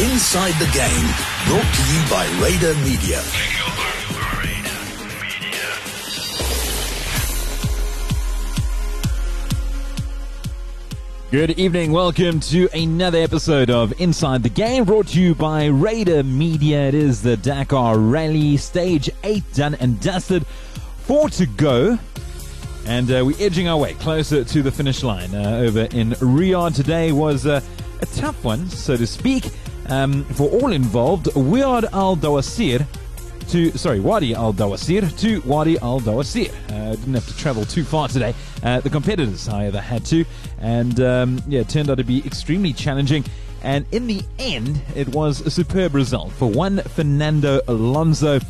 Inside the Game, brought to you by Raider Media. Good evening. Welcome to another episode of Inside the Game brought to you by Raider Media. It is the Dakar Rally, stage 8 done and dusted. Four to go. And uh, we're edging our way closer to the finish line uh, over in Riyadh. Today was uh, a tough one, so to speak, um, for all involved. Weird Al Dawasir to sorry Wadi Al Dawasir to Wadi Al Dawasir. Uh, didn't have to travel too far today. Uh, the competitors, however, had to, and um, yeah, it turned out to be extremely challenging. And in the end, it was a superb result for one Fernando Alonso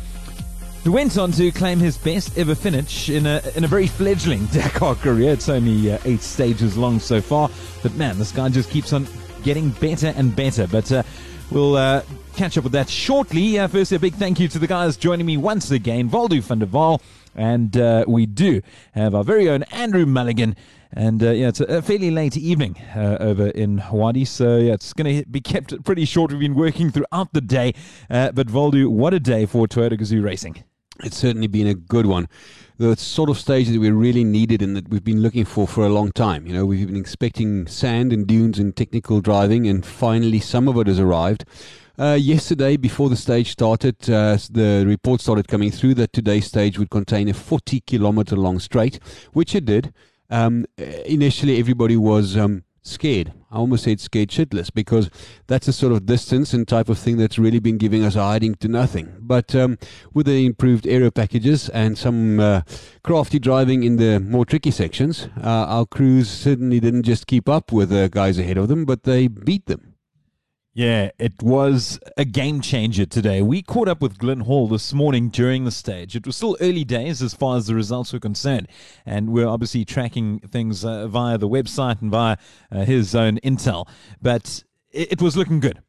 who went on to claim his best ever finish in a in a very fledgling Dakar career. It's only uh, eight stages long so far, but man, this guy just keeps on getting better and better. But uh, we'll uh, catch up with that shortly. Uh, firstly, a big thank you to the guys joining me once again, Waldo van der Waal, and uh, we do have our very own Andrew Mulligan. And uh, yeah, it's a, fairly late evening uh, over in Hawaii, so yeah, it's going to be kept pretty short. We've been working throughout the day, uh, but Waldo, what a day for Toyota Gazoo Racing! It's certainly been a good one. The sort of stage that we really needed and that we've been looking for for a long time. You know, we've been expecting sand and dunes and technical driving, and finally some of it has arrived. Uh, yesterday, before the stage started, uh, the report started coming through that today's stage would contain a 40 kilometer long straight, which it did. Um, initially, everybody was um, scared. I almost said scared shitless because that's a sort of distance and type of thing that's really been giving us a hiding to nothing. But um, with the improved aero packages and some uh, crafty driving in the more tricky sections, uh, our crews certainly didn't just keep up with the guys ahead of them, but they beat them. Yeah, it was a game changer today. We caught up with Glenn Hall this morning during the stage. It was still early days as far as the results were concerned, and we're obviously tracking things uh, via the website and via uh, his own intel. But it, it was looking good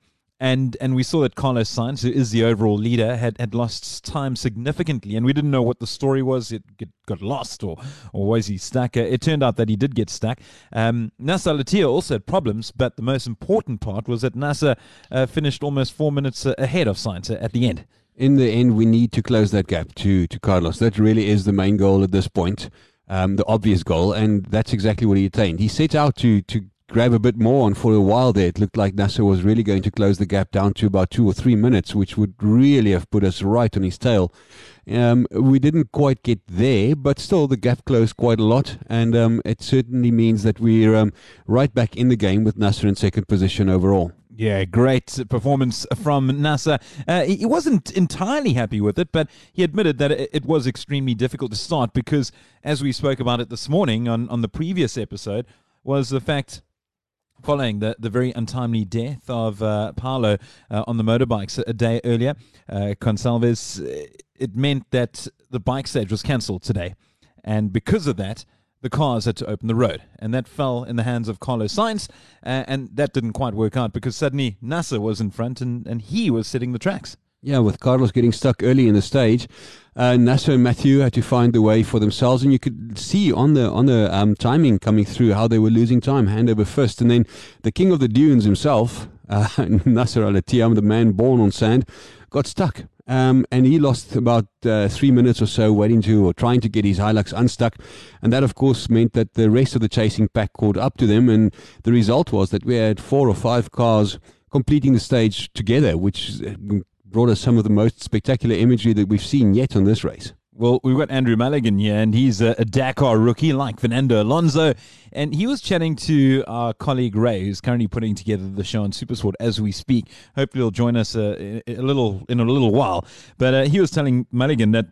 and and we saw that Carlos Sainz, who is the overall leader, had, had lost time significantly, and we didn't know what the story was. It got lost, or or was he stuck? Uh, it turned out that he did get stuck. Um, Nasser Al-Attiyah also had problems, but the most important part was that Nasser uh, finished almost four minutes uh, ahead of Sainz at the end. In the end, we need to close that gap to to Carlos. That really is the main goal at this point. Um, the obvious goal, and that's exactly what he attained. He set out to to grab a bit more. And for a while there, it looked like Nasser was really going to close the gap down to about two or three minutes, which would really have put us right on his tail. Um, we didn't quite get there, but still the gap closed quite a lot. And um, it certainly means that we're um, right back in the game with Nasser in second position overall. Yeah, great performance from Nasser. Uh, he wasn't entirely happy with it, but he admitted that it was extremely difficult to start because, as we spoke about it this morning on, on the previous episode, was the fact following the, the very untimely death of uh, Paulo uh, on the motorbikes a day earlier, uh, Gonçalves, it meant that the bike stage was cancelled today. And because of that, the cars had to open the road. And that fell in the hands of Carlos Sainz. Uh, and that didn't quite work out because suddenly Nasser was in front and, and he was setting the tracks. Yeah, with Carlos getting stuck early in the stage, uh, Nasser and Matthew had to find the way for themselves, and you could see on the on the um, timing coming through how they were losing time, hand over fist, and then the king of the dunes himself, uh, Nasser Al-Attiyah, the man born on sand, got stuck. Um, and he lost about uh, three minutes or so waiting to or trying to get his Hilux unstuck. And that, of course, meant that the rest of the chasing pack caught up to them. And the result was that we had four or five cars completing the stage together, which uh, brought us some of the most spectacular imagery that we've seen yet on this race. Well, we've got Andrew Mulligan here, and he's a, Dakar rookie like Fernando Alonso. And he was chatting to our colleague Ray, who's currently putting together the show on Supersport as we speak. Hopefully, he'll join us a, uh, a little in a little while. But uh, he was telling Mulligan that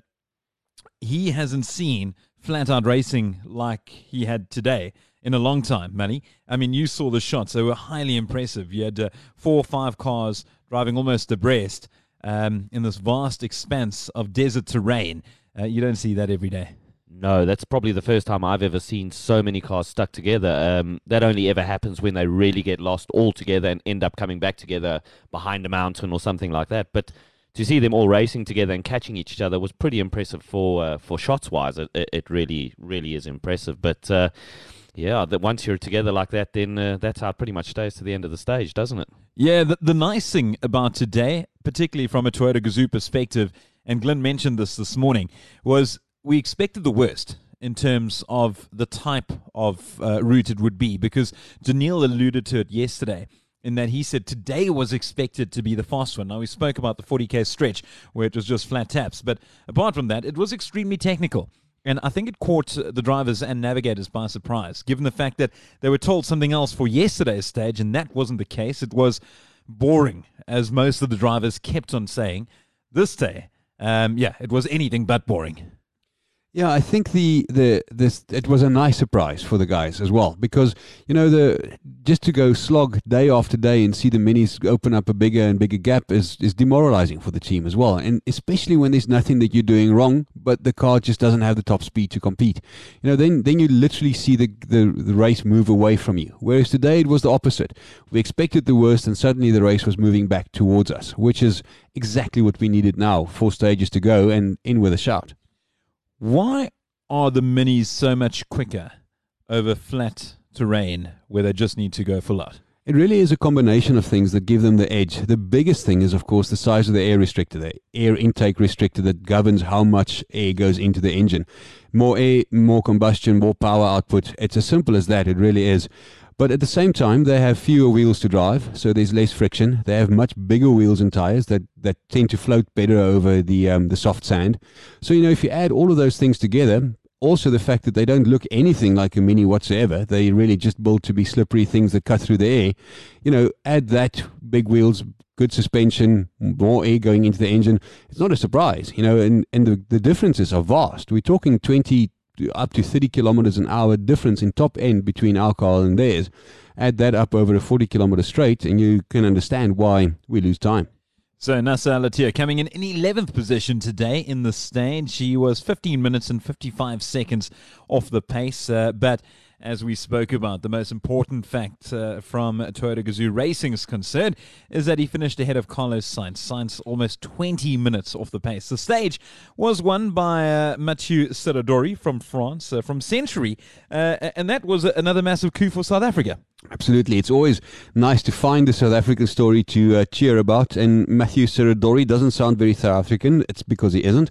he hasn't seen flat out racing like he had today in a long time, Manny. I mean, you saw the shots; they were highly impressive. You had uh, four or five cars driving almost abreast um, in this vast expanse of desert terrain. Uh, you don't see that every day. No, that's probably the first time I've ever seen so many cars stuck together. Um, that only ever happens when they really get lost all together and end up coming back together behind a mountain or something like that. But to see them all racing together and catching each other was pretty impressive for uh, for shots wise. It, it, really really is impressive. But uh, Yeah, that once you're together like that, then uh, that's how it pretty much stays to the end of the stage, doesn't it? Yeah, the, the nice thing about today, particularly from a Toyota Gazoo perspective, and Glenn mentioned this this morning, was we expected the worst in terms of the type of uh, route it would be because Giniel alluded to it yesterday in that he said today was expected to be the fast one. Now, we spoke about the 40k stretch where it was just flat taps, but apart from that, it was extremely technical. And I think it caught the drivers and navigators by surprise, given the fact that they were told something else for yesterday's stage, and that wasn't the case. It was boring, as most of the drivers kept on saying. This day, um, yeah, it was anything but boring. Yeah, I think the the this it was a nice surprise for the guys as well because you know the just to go slog day after day and see the minis open up a bigger and bigger gap is is demoralizing for the team as well, and especially when there's nothing that you're doing wrong, but the car just doesn't have the top speed to compete. You know, then then you literally see the the, the race move away from you. Whereas today it was the opposite. We expected the worst, and suddenly the race was moving back towards us, which is exactly what we needed now. Four stages to go and in with a shout. Why are the minis so much quicker over flat terrain where they just need to go full out? It really is a combination of things that give them the edge. The biggest thing is, of course, the size of the air restrictor, the air intake restrictor that governs how much air goes into the engine. More air, more combustion, more power output. It's as simple as that. It really is. But at the same time, they have fewer wheels to drive, so there's less friction. They have much bigger wheels and tires that, that tend to float better over the um, the soft sand. So you know, if you add all of those things together, also the fact that they don't look anything like a mini whatsoever, they really just built to be slippery things that cut through the air. You know, add that big wheels, good suspension, more air going into the engine. It's not a surprise, you know, and and the the differences are vast. We're talking twenty up to 30 kilometers an hour difference in top end between our car and theirs. Add that up over a 40 kilometer straight, and you can understand why we lose time. So Nasser Al-Attiyah coming in in 11th position today in the stand. She was 15 minutes and 55 seconds off the pace, uh, but as we spoke about, the most important fact uh, from Toyota Gazoo Racing's concern is that he finished ahead of Carlos Sainz. Sainz almost 20 minutes off the pace. The stage was won by uh, Mathieu Serradori from France, uh, from Century, uh, and that was another massive coup for South Africa. Absolutely. It's always nice to find a South African story to uh, cheer about. And Mathieu Serradori doesn't sound very South African. It's because he isn't.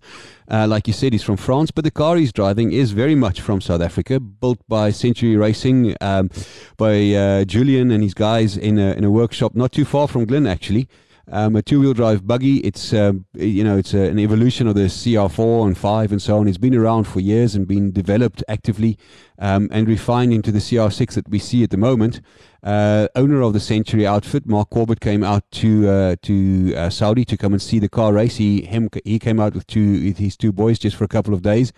Uh, like you said, he's from France, but the car he's driving is very much from South Africa, built by Century Racing, um, by uh, Julian and his guys in a, in a workshop not too far from Glen, actually. Um, a two-wheel drive buggy. It's um, you know it's a, an evolution of the CR4 and 5 and so on. It's been around for years and been developed actively um, and refined into the CR6 that we see at the moment uh, owner of the Century outfit, Mark Corbett, came out to uh, to uh, Saudi to come and see the car race. He him he came out with two with his two boys just for a couple of days,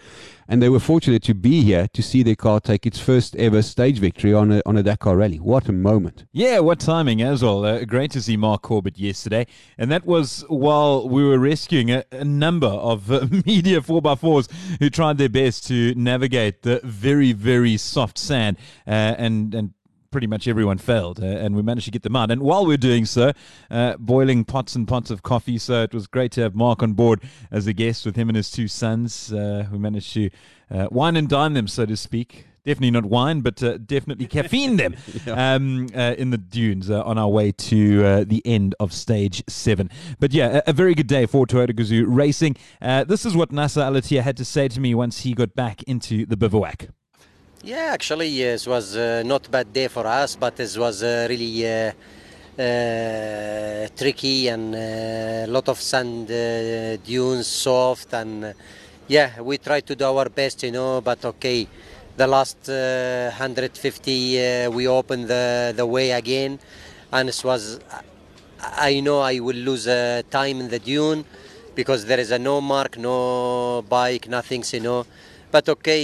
and they were fortunate to be here to see their car take its first ever stage victory on a on a Dakar rally. What a moment! Yeah, what timing as well. Uh, great to see Mark Corbett yesterday, and that was while we were rescuing a, a number of uh, media four x fours who tried their best to navigate the very very soft sand uh, and and pretty much everyone failed, uh, and we managed to get them out. And while we're doing so, uh, boiling pots and pots of coffee. So it was great to have Mark on board as a guest with him and his two sons. Uh, we managed to uh, wine and dine them, so to speak. Definitely not wine, but uh, definitely caffeine them yeah. um, uh, in the dunes on our way to the end of stage seven. But yeah, a, a, very good day for Toyota Gazoo Racing. this is what Nasser Al-Attiyah had to say to me once he got back into the bivouac. Yeah, actually, yes, it was uh, not bad day for us, but it was uh, really uh, uh tricky and a uh, lot of sand uh, dunes, soft, and yeah, we tried to do our best, you know. But okay, the last 150, we opened the the way again, and it was. I know I will lose time in the dune because there is a no mark, no bike, nothing, you know but okay,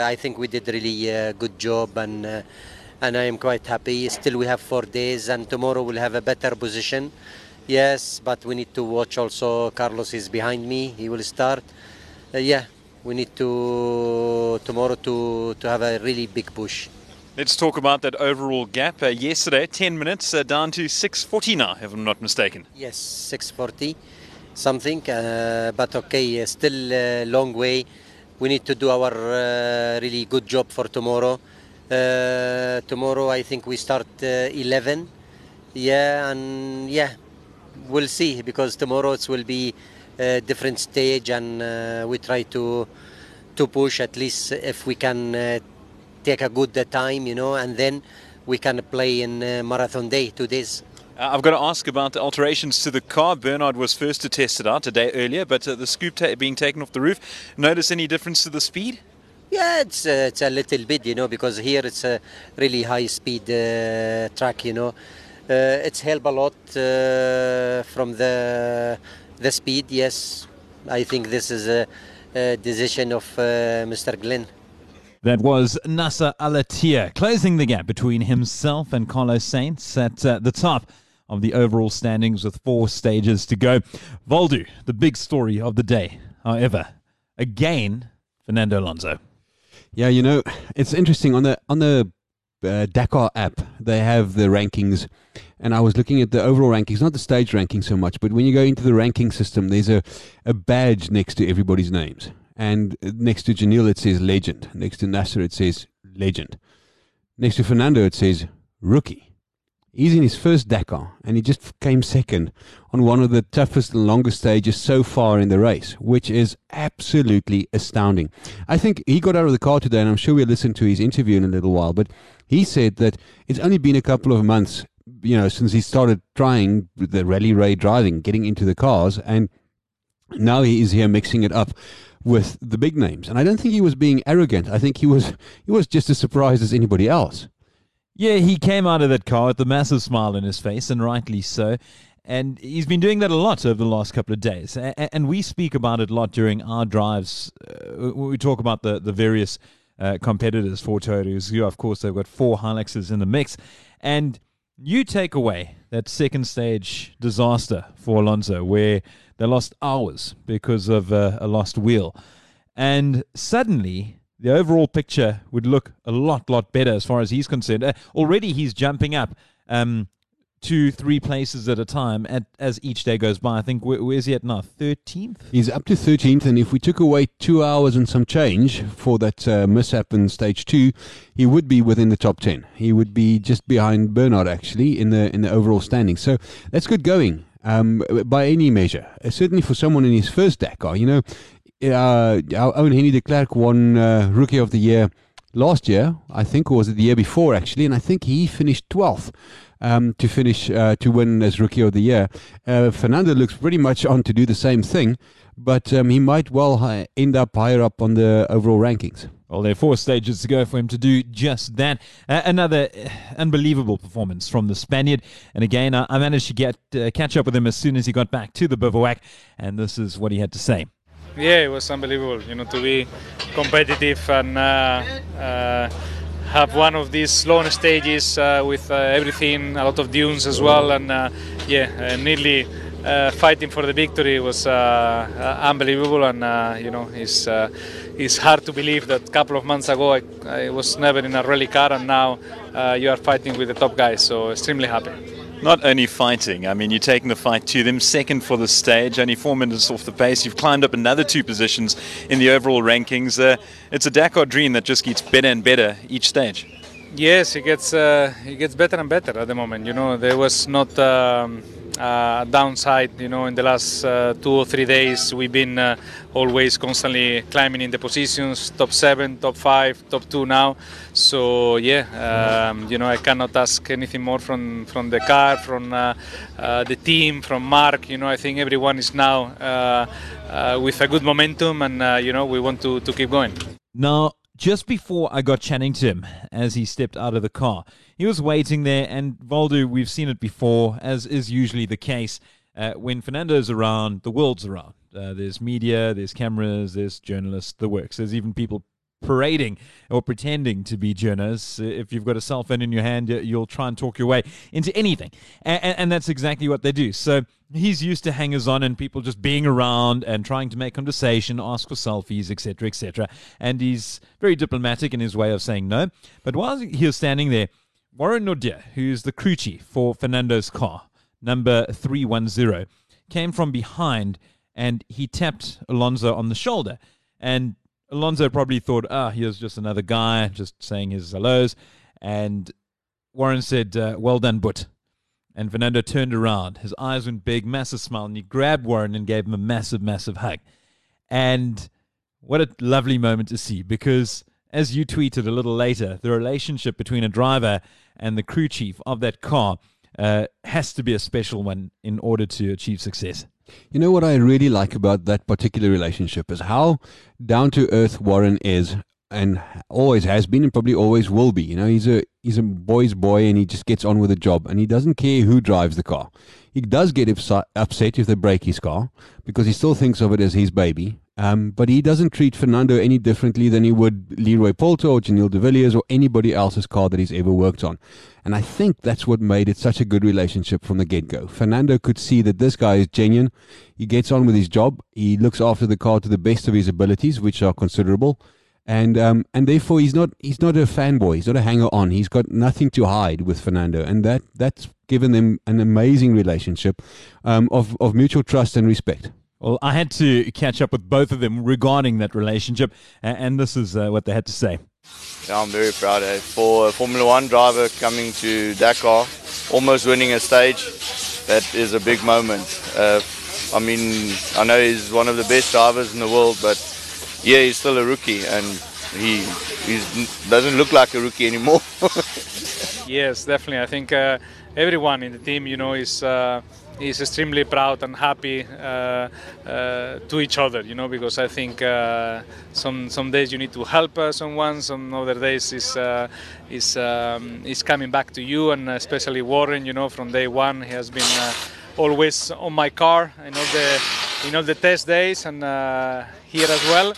uh, I think we did really a uh, good job and uh, and I am quite happy. Still, we have four days, and tomorrow we'll have a better position. Yes, but we need to watch also. Carlos is behind me. He will start. Uh, yeah, we need to tomorrow to to have a really big push. Let's talk about that overall gap. Uh, yesterday, 10 minutes uh, down to 6:40 now, if I'm not mistaken. Yes, 6:40 something. but okay, still a long way we need to do our uh, really good job for tomorrow. Uh, tomorrow, I think we start uh, 11. Yeah, and yeah, we'll see because tomorrow it will be a different stage, and uh, we try to to push at least if we can uh, take a good uh, time, you know, and then we can play in uh, marathon day two days. Uh, I've got to ask about the alterations to the car. Bernhard was first to test it out a day earlier, but uh, the scoop ta- being taken off the roof. Notice any difference to the speed? Yeah, it's uh, it's a little bit, you know, because here it's a really high speed uh, track, you know. Uh, it's helped a lot uh, from the the speed. Yes, I think this is a, a decision of uh, Mr. Glenn. That was Nasser Al-Attiyah closing the gap between himself and Carlos Sainz at uh, the top of the overall standings with four stages to go. Waldo, the big story of the day, however, again, Fernando Alonso. Yeah, you know, it's interesting on the on the uh, Dakar app. They have the rankings, and I was looking at the overall rankings, not the stage ranking so much, but when you go into the ranking system, there's a a badge next to everybody's names, and next to Giniel it says legend, next to Nasser it says legend, next to Fernando it says rookie. He's in his first Dakar, and he just came second on one of the toughest and longest stages so far in the race, which is absolutely astounding. I think he got out of the car today, and I'm sure we'll listen to his interview in a little while, but he said that it's only been a couple of months, you know, since he started trying the rally raid driving, getting into the cars, and now he is here mixing it up with the big names. And I don't think he was being arrogant. I think he was he was just as surprised as anybody else. Yeah, he came out of that car with a massive smile on his face, and rightly so. And he's been doing that a lot over the last couple of days. And we speak about it a lot during our drives. Uh, we talk about the, the various uh, competitors for Toyota. You, of course, they've got four Hiluxes in the mix. And you take away that second stage disaster for Alonso, where they lost hours because of uh, a lost wheel. And suddenly, the overall picture would look a lot, lot better as far as he's concerned. Uh, already, he's jumping up um, two, three places at a time at, as each day goes by. I think, where, where's he at now? 13th? He's up to 13th, and if we took away two hours and some change for that uh, mishap in stage two, he would be within the top 10. He would be just behind Bernhard, actually, in the in the overall standing. So that's good going um, by any measure. Uh, certainly for someone in his first Dakar, you know, uh, own Henny de Klerk won uh, Rookie of the Year last year, I think, or was it the year before, actually, and I think he finished 12th. Um, to finish uh, to win as rookie of the year, uh, Fernando looks pretty much on to do the same thing, but um, he might well end up higher up on the overall rankings. Well, there are four stages to go for him to do just that. Uh, another unbelievable performance from the Spaniard. And again, I, I managed to get uh, catch up with him as soon as he got back to the bivouac, and this is what he had to say. Yeah, it was unbelievable. You know, to be competitive and uh, uh, have one of these long stages uh, with everything, a lot of dunes as well, and yeah, nearly uh, fighting for the victory was uh, uh, unbelievable. And you know, it's it's hard to believe that a couple of months ago I, I was never in a rally car, and now you are fighting with the top guys. So extremely happy. Not only fighting, I mean, you're taking the fight to them, second for the stage, only four minutes off the pace. You've climbed up another two positions in the overall rankings. Uh, it's a Dakar dream that just gets better and better each stage. Yes, it gets uh, it gets better and better at the moment. You know, there was not um, a downside. You know, in the last uh, two or three days, we've been uh, always constantly climbing in the positions, top seven, top five, top two now. So yeah, um, you know, I cannot ask anything more from from the car, from uh, uh, the team, from Marc. You know, I think everyone is now uh, uh, with a good momentum, and uh, you know, we want to to keep going. Now, just before I got chatting to him as he stepped out of the car, he was waiting there, and Waldo, we've seen it before, as is usually the case. Uh, when Fernando's around, the world's around. Uh, there's media, there's cameras, there's journalists, the works. There's even people parading or pretending to be journalists. Uh, if you've got a cell phone in your hand, you- you'll try and talk your way into anything. And, and that's exactly what they do. So he's used to hangers on and people just being around and trying to make conversation, ask for selfies, etc., etc. And he's very diplomatic in his way of saying no. But while he was standing there, Warren Nordia, who's the crew chief for Fernando's car, number 310, came from behind and he tapped Alonso on the shoulder. And Alonso probably thought, ah, here's just another guy just saying his hellos. And Warren said, uh, well done, but. And Fernando turned around. His eyes went big, massive smile, and he grabbed Warren and gave him a massive, massive hug. And what a lovely moment to see because, as you tweeted a little later, the relationship between a driver and the crew chief of that car uh, has to be a special one in order to achieve success. You know what I really like about that particular relationship is how down to earth Warren is and always has been and probably always will be. You know, he's a he's a boy's boy and he just gets on with the job and he doesn't care who drives the car. He does get upset if they break his car because he still thinks of it as his baby. Um, but he doesn't treat Fernando any differently than he would Leeroy Poulter or Giniel de Villiers or anybody else's car that he's ever worked on. And I think that's what made it such a good relationship from the get go. Fernando could see that this guy is genuine. He gets on with his job. He looks after the car to the best of his abilities, which are considerable and um, and therefore he's not he's not a fanboy. He's not a hanger on. He's got nothing to hide with Fernando, and that that's given them an amazing relationship um, of of mutual trust and respect. Well, I had to catch up with both of them regarding that relationship, and this is uh, what they had to say. Yeah, I'm very proud. Eh? For a Formula One driver coming to Dakar, almost winning a stage, that is a big moment. Uh, I mean, I know he's one of the best drivers in the world, but yeah, he's still a rookie, and he he doesn't look like a rookie anymore. yes, definitely. I think uh, everyone in the team, you know, is. Is extremely proud and happy uh, uh, to each other, you know, because I think uh, some some days you need to help uh, someone, some other days is uh, is um, is coming back to you, and especially Warren, you know, from day one he has been uh, always on my car in all the in all the test days and here as well.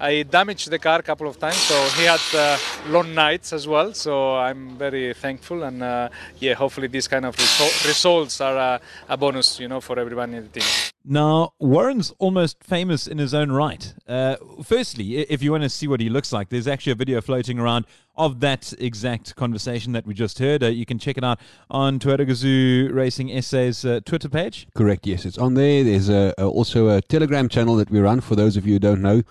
I damaged the car a couple of times, so he had uh, long nights as well. So I'm very thankful, and uh, yeah, hopefully these kind of results are uh, a bonus, you know, for everyone in the team. Now, Warren's almost famous in his own right. Uh, firstly, if you want to see what he looks like, there's actually a video floating around of that exact conversation that we just heard. Uh, you can check it out on Toyota Gazoo Racing SA's uh, Twitter page. Correct, yes, it's on there. There's a, a, also a Telegram channel that we run for those of you who don't know.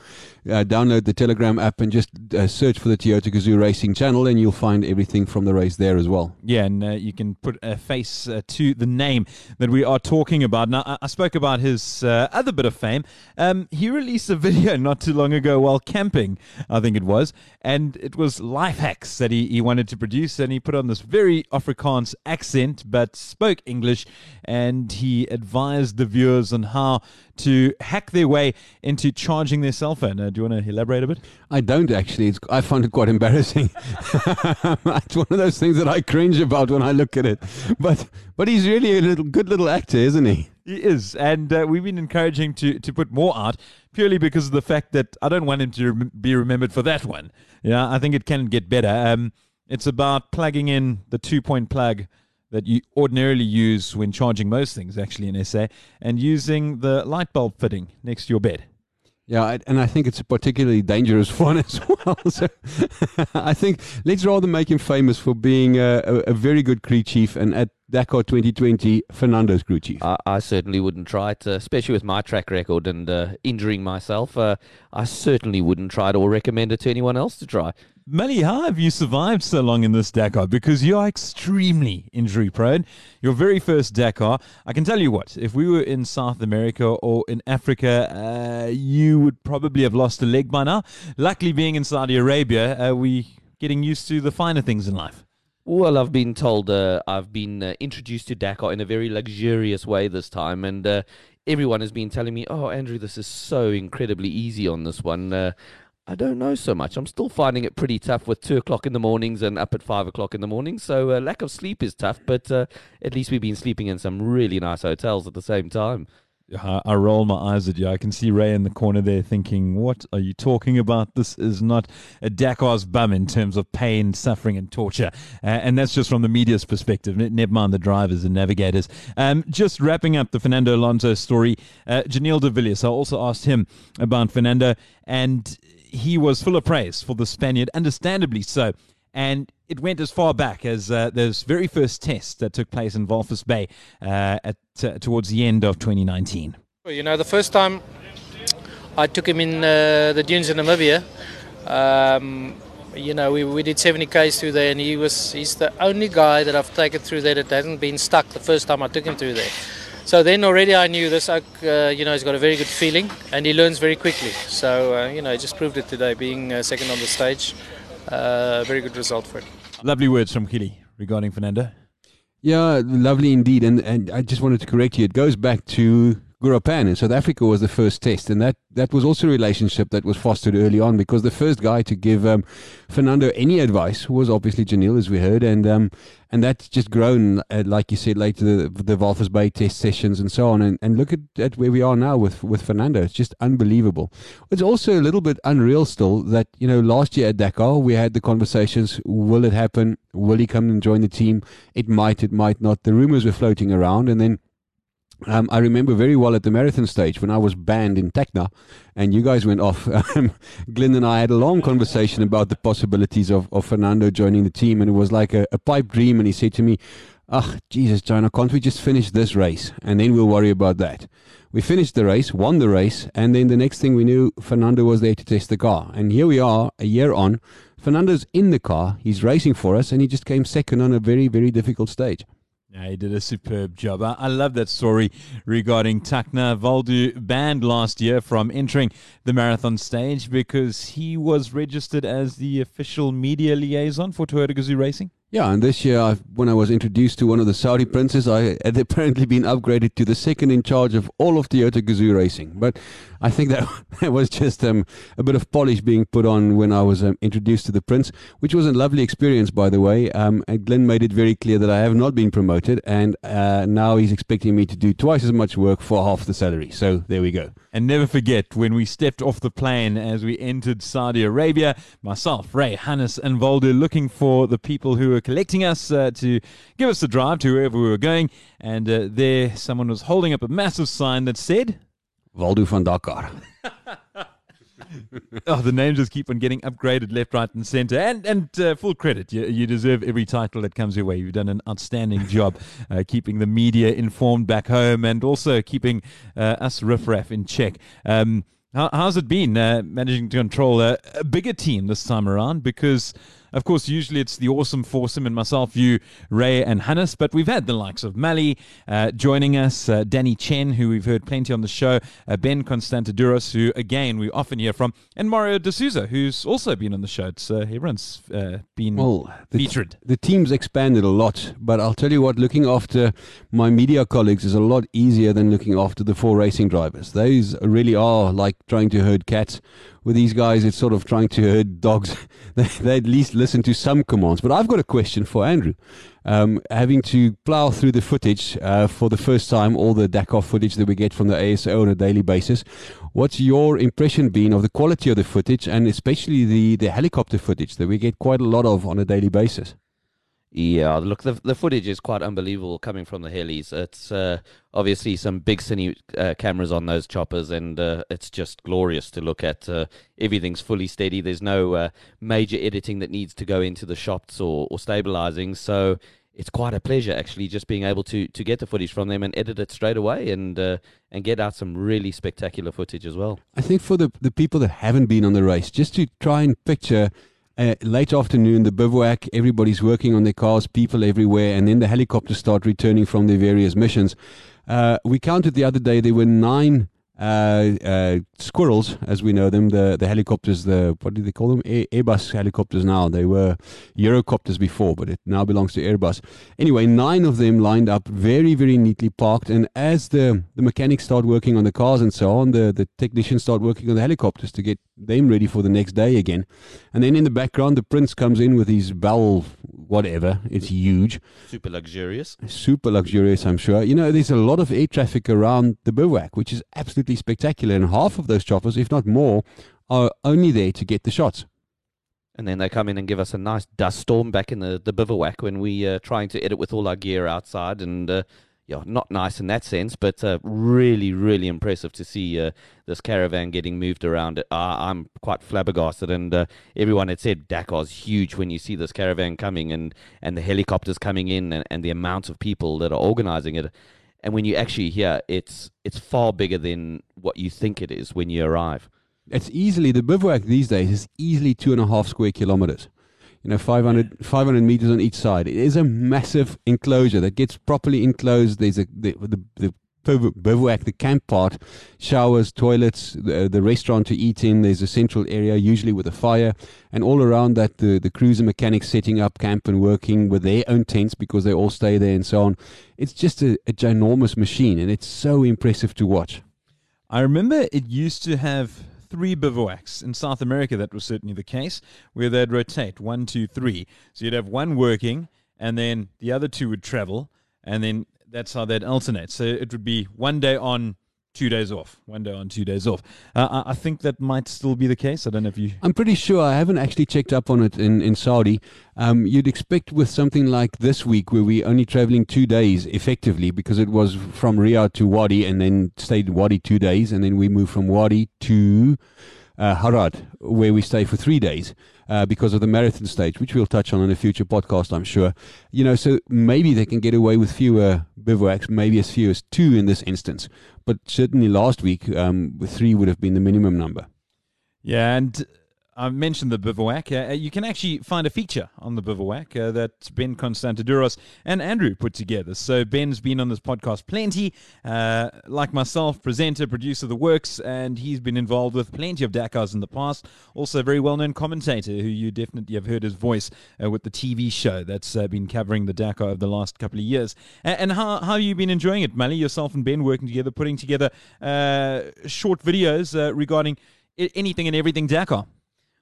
Uh, download the Telegram app and just uh, search for the Toyota Gazoo Racing channel, and you'll find everything from the race there as well. Yeah, and uh, you can put a face uh, to the name that we are talking about. Now, I, I spoke about his other bit of fame. Um, he released a video not too long ago while camping, I think it was, and it was life hacks that he, he wanted to produce. And he put on this very Afrikaans accent, but spoke English. And he advised the viewers on how to hack their way into charging their cell phone. Uh, do you want to elaborate a bit? I don't actually. It's, I find it quite embarrassing. it's one of those things that I cringe about when I look at it. But but he's really a little good little actor, isn't he? He is, and uh, we've been encouraging to to put more out purely because of the fact that I don't want him to be remembered for that one. Yeah, I think it can get better. Um, it's about plugging in the two point plug that you ordinarily use when charging most things, actually, in SA, and using the light bulb fitting next to your bed. Yeah, and I think it's a particularly dangerous one as well. So I think let's rather make him famous for being a, a, a very good crew chief and at Dakar 2020, Fernando's crew chief. I, I certainly wouldn't try it, uh, especially with my track record and uh, injuring myself. Uh, I certainly wouldn't try it or recommend it to anyone else to try. Melly, how have you survived so long in this Dakar? Because you are extremely injury prone. Your very first Dakar, I can tell you what, if we were in South America or in Africa, uh, you would probably have lost a leg by now. Luckily, being in Saudi Arabia, uh, we getting used to the finer things in life. Well, I've been told uh, I've been uh, introduced to Dakar in a very luxurious way this time, and uh, everyone has been telling me, "Oh, Andrew, this is so incredibly easy on this one." Uh, I don't know so much. I'm still finding it pretty tough with two o'clock in the mornings and up at five o'clock in the morning. So uh, lack of sleep is tough, but uh, at least we've been sleeping in some really nice hotels at the same time. I, roll my eyes at you. I can see Ray in the corner there thinking, What are you talking about? This is not a Dakar's bum in terms of pain, suffering, and torture. Uh, and that's just from the media's perspective, never mind the drivers and navigators. Um, just wrapping up the Fernando Alonso story, uh, Giniel de Villiers, I also asked him about Fernando, and he was full of praise for the Spaniard, understandably so. And it went as far back as uh, those very first tests that took place in Walvis Bay uh, at, uh, towards the end of 2019. Well, You know, the first time I took him in uh, the dunes in Namibia. Um, you know, we, we did 70 k's through there, and he was he's the only guy that I've taken through there that hasn't been stuck the first time I took him through there. So then already I knew this oak, uh, you know, he's got a very good feeling, and he learns very quickly. So uh, you know, he just proved it today, being second on the stage. Very good result for him. Lovely words from Kili regarding Fernando. Yeah, lovely indeed. And and I just wanted to correct you. It goes back to Gurapan in South Africa was the first test, and that, that was also a relationship that was fostered early on because the first guy to give um, Fernando any advice was obviously Giniel, as we heard, and um, and that's just grown, uh, like you said, later the, the Walvis Bay test sessions and so on, and, and look at, at where we are now with with Fernando. It's just unbelievable. It's also a little bit unreal still that you know last year at Dakar we had the conversations: will it happen? Will he come and join the team? It might, it might not. The rumors were floating around, and then um, I remember very well at the marathon stage when I was banned in Tacna and you guys went off. Um, Glenn and I had a long conversation about the possibilities of, of Fernando joining the team, and it was like a, a pipe dream. And he said to me, Ah, Jesus, China, can't we just finish this race and then we'll worry about that? We finished the race, won the race, and then the next thing we knew, Fernando was there to test the car. And here we are, a year on. Fernando's in the car, he's racing for us, and he just came second on a very, very difficult stage. He did a superb job. I, I love that story regarding Tacna Waldo banned last year from entering the marathon stage because he was registered as the official media liaison for Toyota Gazoo Racing. Yeah, and this year, I've, when I was introduced to one of the Saudi princes, I had apparently been upgraded to the second in charge of all of Toyota Gazoo racing. But I think that, that was just um, a bit of polish being put on when I was um, introduced to the prince, which was a lovely experience, by the way. Um, and Glenn made it very clear that I have not been promoted, and uh, now he's expecting me to do twice as much work for half the salary. So there we go. And never forget when we stepped off the plane as we entered Saudi Arabia, myself, Ray, Hannes, and Waldo looking for the people who were collecting us uh, to give us the drive to wherever we were going. And uh, there, someone was holding up a massive sign that said, Waldo van Dakar. oh, the names just keep on getting upgraded left, right, and center. And and uh, full credit, you, you deserve every title that comes your way. You've done an outstanding job uh, keeping the media informed back home and also keeping uh, us riffraff in check. Um, how, how's it been uh, managing to control a, a bigger team this time around? Because of course, usually it's the awesome foursome and myself, you, Ray, and Hannes, but we've had the likes of Mali uh, joining us, uh, Danny Chen, who we've heard plenty on the show, uh, Ben Constantiduros, who again we often hear from, and Mario D'Souza, who's also been on the show. It's, uh, everyone's uh, been well, the featured. T- the team's expanded a lot, but I'll tell you what, looking after my media colleagues is a lot easier than looking after the four racing drivers. Those really are like trying to herd cats with these guys, it's sort of trying to herd dogs. they, they at least listen to some commands. But I've got a question for Andrew. Um, having to plow through the footage uh, for the first time, all the Dakar footage that we get from the ASO on a daily basis, what's your impression been of the quality of the footage and especially the, the helicopter footage that we get quite a lot of on a daily basis? Yeah, look, the the footage is quite unbelievable coming from the helis. It's uh, obviously some big cine uh, cameras on those choppers, and uh, it's just glorious to look at. Uh, everything's fully steady. There's no uh, major editing that needs to go into the shots or, or stabilizing. So it's quite a pleasure actually just being able to to get the footage from them and edit it straight away and uh, and get out some really spectacular footage as well. I think for the the people that haven't been on the race, just to try and picture uh, late afternoon, the bivouac, everybody's working on their cars, people everywhere, and then the helicopters start returning from their various missions. Uh, we counted the other day, there were nine uh, uh, squirrels, as we know them, the, the helicopters, the what do they call them? Air, Airbus helicopters now. They were Eurocopters before, but it now belongs to Airbus. Anyway, nine of them lined up, very, very neatly parked. And as the, the mechanics start working on the cars and so on, the, the technicians start working on the helicopters to get them ready for the next day again. And then in the background, the prince comes in with his bell, whatever. It's huge. Super luxurious. Super luxurious, I'm sure. You know, there's a lot of air traffic around the bivouac, which is absolutely spectacular. And half of those choppers, if not more, are only there to get the shots. And then they come in and give us a nice dust storm back in the, the bivouac when we are uh, trying to edit with all our gear outside. And uh, yeah, not nice in that sense, but uh, really, really impressive to see uh, this caravan getting moved around. Uh, I'm quite flabbergasted, and uh, everyone had said Dakar's huge when you see this caravan coming and, and the helicopters coming in and, and the amount of people that are organizing it. And when you actually hear, it's it's far bigger than what you think it is when you arrive. It's easily the bivouac these days is easily two and a half square kilometers. You know, 500, 500 meters on each side. It is a massive enclosure that gets properly enclosed. There's a the the, the bivouac, the camp part, showers, toilets, the, the restaurant to eat in. There's a central area, usually with a fire, and all around that, the the crews and mechanics setting up camp and working with their own tents because they all stay there and so on. It's just a, a ginormous machine, and it's so impressive to watch. I remember it used to have three bivouacs. In South America, that was certainly the case, where they'd rotate one, two, three. So you'd have one working, and then the other two would travel, and then that's how they'd alternate. So it would be one day on, two days off, one day on, two days off. Uh, I I think that might still be the case. I don't know if you. I'm pretty sure I haven't actually checked up on it in, in Saudi. Um, you'd expect with something like this week, where we're only traveling two days effectively, because it was from Riyadh to Wadi and then stayed Wadi two days, and then we moved from Wadi to uh, Haradh, where we stay for three days. Uh, because of the marathon stage, which we'll touch on in a future podcast, I'm sure. You know, so maybe they can get away with fewer bivouacs, maybe as few as two in this instance. But certainly last week, um, three would have been the minimum number. Yeah, and I mentioned the bivouac. Uh, you can actually find a feature on the bivouac uh, that Ben Constantiduros and Andrew put together. So Ben's been on this podcast plenty, uh, like myself, presenter, producer of the works, and he's been involved with plenty of Dakars in the past. Also, a very well-known commentator who you definitely have heard his voice uh, with the TV show that's uh, been covering the Dakar over the last couple of years. And how, how have you been enjoying it, Mali? Yourself and Ben working together, putting together uh, short videos regarding anything and everything Dakar.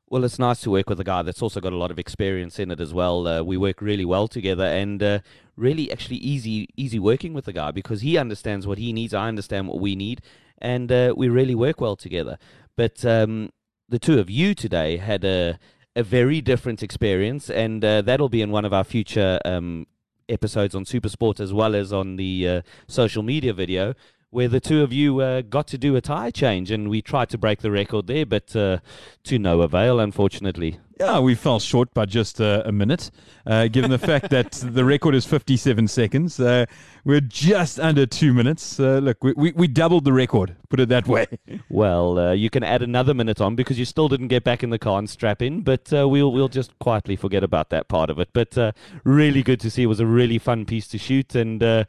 Well, it's nice to work with a guy that's also got a lot of experience in it as well. Uh, we work really well together, and uh, really actually easy easy working with the guy because he understands what he needs. I understand what we need, and uh, we really work well together. But um, the two of you today had a a very different experience, and uh, that'll be in one of our future um, episodes on Supersport as well as on the uh, social media video. Where the two of you uh, got to do a tire change, and we tried to break the record there, but uh, to no avail, unfortunately. Yeah, we fell short by just uh, a minute, uh, given the fact that the record is 57 seconds. Uh, we're just under two minutes. Uh, look, we, we, we doubled the record, put it that way. Well, uh, you can add another minute on because you still didn't get back in the car and strap in, but uh, we'll we'll just quietly forget about that part of it. But uh, really good to see. It was a really fun piece to shoot, and uh,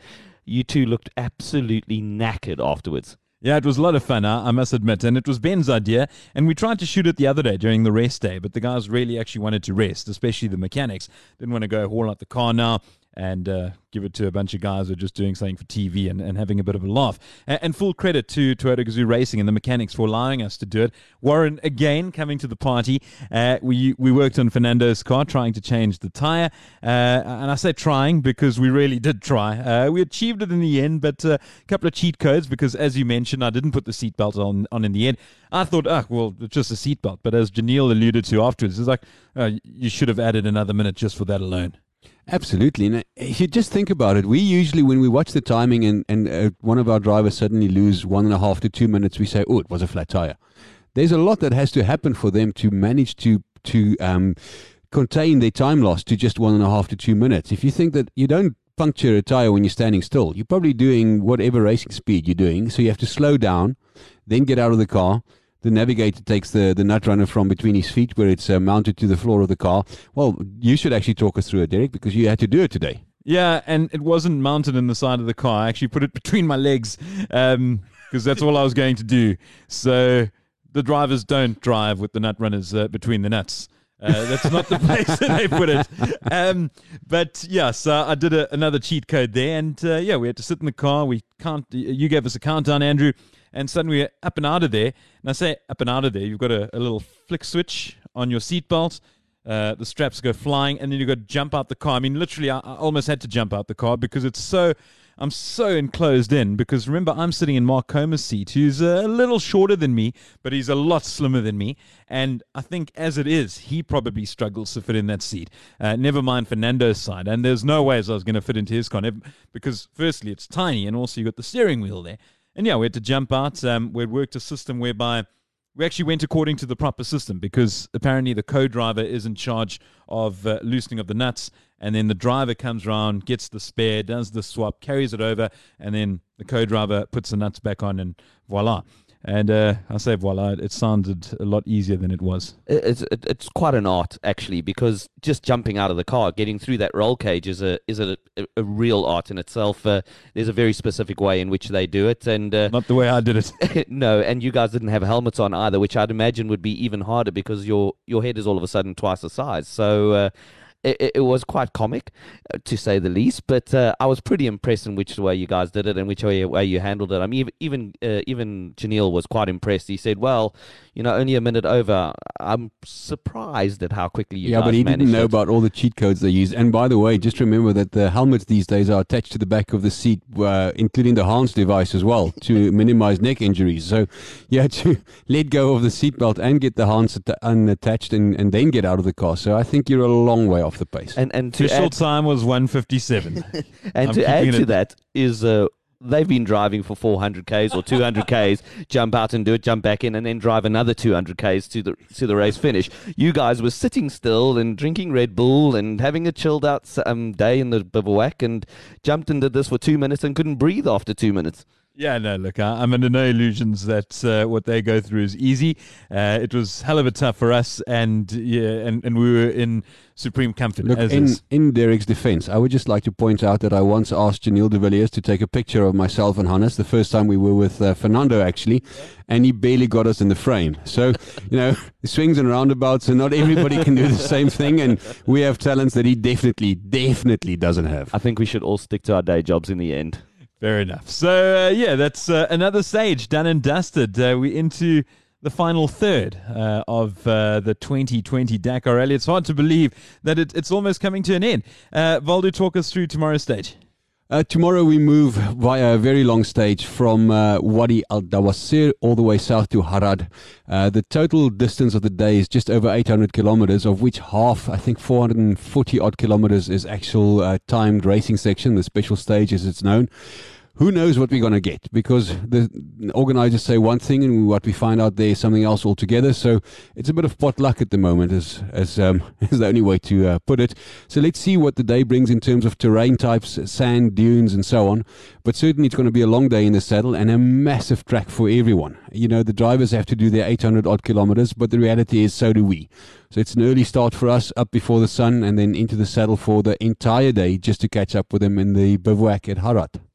you two looked absolutely knackered afterwards. Yeah, it was a lot of fun, I must admit. And it was Ben's idea. And we tried to shoot it the other day during the rest day, but the guys really actually wanted to rest, especially the mechanics. Didn't want to go haul out the car now and uh, give it to a bunch of guys who are just doing something for TV and, and having a bit of a laugh. And, and full credit to Toyota Gazoo Racing and the mechanics for allowing us to do it. Warren, again, coming to the party. Uh, we, we worked on Fernando's car, trying to change the tyre. Uh, and I say trying because we really did try. Uh, we achieved it in the end, but uh, a couple of cheat codes because, as you mentioned, I didn't put the seatbelt on, on in the end. I thought, ah, well, it's just a seatbelt. But as Giniel alluded to afterwards, it's like, uh, you should have added another minute just for that alone. Absolutely. If you just think about it, we usually, when we watch the timing and, and uh, one of our drivers suddenly lose one and a half to two minutes, we say, oh, it was a flat tire. There's a lot that has to happen for them to manage to, to um, contain their time loss to just one and a half to two minutes. If you think that you don't puncture a tire when you're standing still, you're probably doing whatever racing speed you're doing. So you have to slow down, then get out of the car. The navigator takes the, the nut runner from between his feet where it's uh, mounted to the floor of the car. Well, you should actually talk us through it, Derek, because you had to do it today. Yeah, and it wasn't mounted in the side of the car. I actually put it between my legs because that's all I was going to do. So the drivers don't drive with the nut runners uh, between the nuts. Uh, that's not the place that they put it. Um, but yeah, so I did a, another cheat code there, and uh, yeah, we had to sit in the car. We can't. You gave us a countdown, Andrew, and suddenly we're up and out of there. And I say up and out of there. You've got a, a little flick switch on your seatbelt. Uh, the straps go flying, and then you've got to jump out the car. I mean, literally, I, I almost had to jump out the car because it's so. I'm so enclosed in because remember I'm sitting in Marc Coma's seat, who's a little shorter than me, but he's a lot slimmer than me. And I think as it is, he probably struggles to fit in that seat. Uh, never mind Fernando's side, and there's no ways I was going to fit into his car because firstly it's tiny, and also you have got the steering wheel there. And yeah, we had to jump out. Um, we'd worked a system whereby we actually went according to the proper system because apparently the co-driver is in charge of uh, loosening of the nuts and then the driver comes around, gets the spare, does the swap, carries it over, and then the co-driver puts the nuts back on, and voila. And uh, I say voila, it sounded a lot easier than it was. It's it- it's quite an art actually because just jumping out of the car, getting through that roll cage is a is a, a, a real art in itself. Uh, there's a very specific way in which they do it, and uh, Not the way I did it. no, and you guys didn't have helmets on either, which I'd imagine would be even harder because your your head is all of a sudden twice the size. So. It, it- was quite comic, uh, to say the least. But uh, I was pretty impressed in which way you guys did it and which way, way you handled it. I mean, even even, uh, even Giniel was quite impressed. He said, "Well, you know, only a minute over. I'm surprised at how quickly you yeah, but he didn't know it." about all the cheat codes they use. And by the way, just remember that the helmets these days are attached to the back of the seat, uh, including the Hans device as well, to minimize neck injuries. So you had to let go of the seatbelt and get the atta- unattached and, and then get out of the car. So I think you're a long way off the pace. and and to Official add, time was 157. and I'm to add to it- that is uh, they've been driving for 400 k's or 200 k's, jump out and do it, jump back in, and then drive another 200 k's to the to the race finish. You guys were sitting still and drinking Red Bull and having a chilled out um, day in the bivouac, and jumped and did this for two minutes and couldn't breathe after two minutes. Yeah, no, look, I, I'm under no illusions that uh, what they go through is easy. Uh, it was hell of a tough for us, and yeah, and, and we were in supreme comfort. Look, as in, is. in Derek's defense, I would just like to point out that I once asked Giniel de Villiers to take a picture of myself and Hannes the first time we were with uh, Fernando, actually, and he barely got us in the frame. So, you know, swings and roundabouts, and not everybody can do the same thing, and we have talents that he definitely, definitely doesn't have. I think we should all stick to our day jobs in the end. Fair enough. So uh, yeah, that's uh, another stage done and dusted. Uh, we're into the final third uh, of uh, the 2020 Dakar Rally. It's hard to believe that it, it's almost coming to an end. Uh, talk us through tomorrow's stage. Uh, tomorrow we move via a very long stage from uh, Wadi Al Dawasir all the way south to Haradh. Uh, the total distance of the day is just over 800 kilometers, of which half, I think 440 odd kilometers, is actual uh, timed racing section, the special stage as it's known. Who knows what we're going to get? Because the organizers say one thing, and what we find out there is something else altogether. So it's a bit of potluck at the moment, as as um, is the only way to uh, put it. So let's see what the day brings in terms of terrain types, sand dunes, and so on. But certainly, it's going to be a long day in the saddle and a massive track for everyone. You know, the drivers have to do their 800 odd kilometers, but the reality is, so do we. So it's an early start for us, up before the sun, and then into the saddle for the entire day, just to catch up with them in the bivouac at Haradh.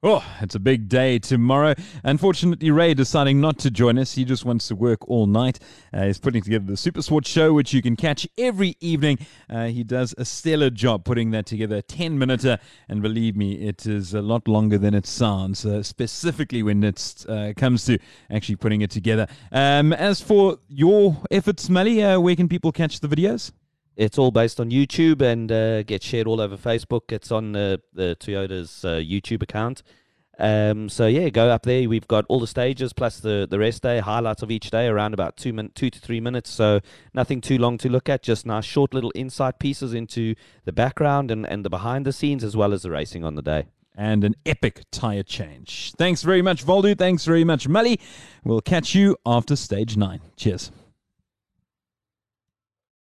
Oh, it's a big day tomorrow. Unfortunately, Ray deciding not to join us. He just wants to work all night. Uh, he's putting together the Super Sports show, which you can catch every evening. Uh, he does a stellar job putting that together, 10 minute, and believe me, it is a lot longer than it sounds, uh, specifically when it uh, comes to actually putting it together. Um, as for your efforts, Melly, uh, where can people catch the videos? It's all based on YouTube and uh, gets shared all over Facebook. It's on the Toyota's uh, YouTube account. Um, so yeah, go up there. We've got all the stages plus the, the rest day highlights of each day around about two min- two to three minutes. So nothing too long to look at. Just nice short little insight pieces into the background and, and the behind the scenes as well as the racing on the day. and an epic tire change. Thanks very much, Waldo. Thanks very much, Melly. We'll catch you after stage nine. Cheers.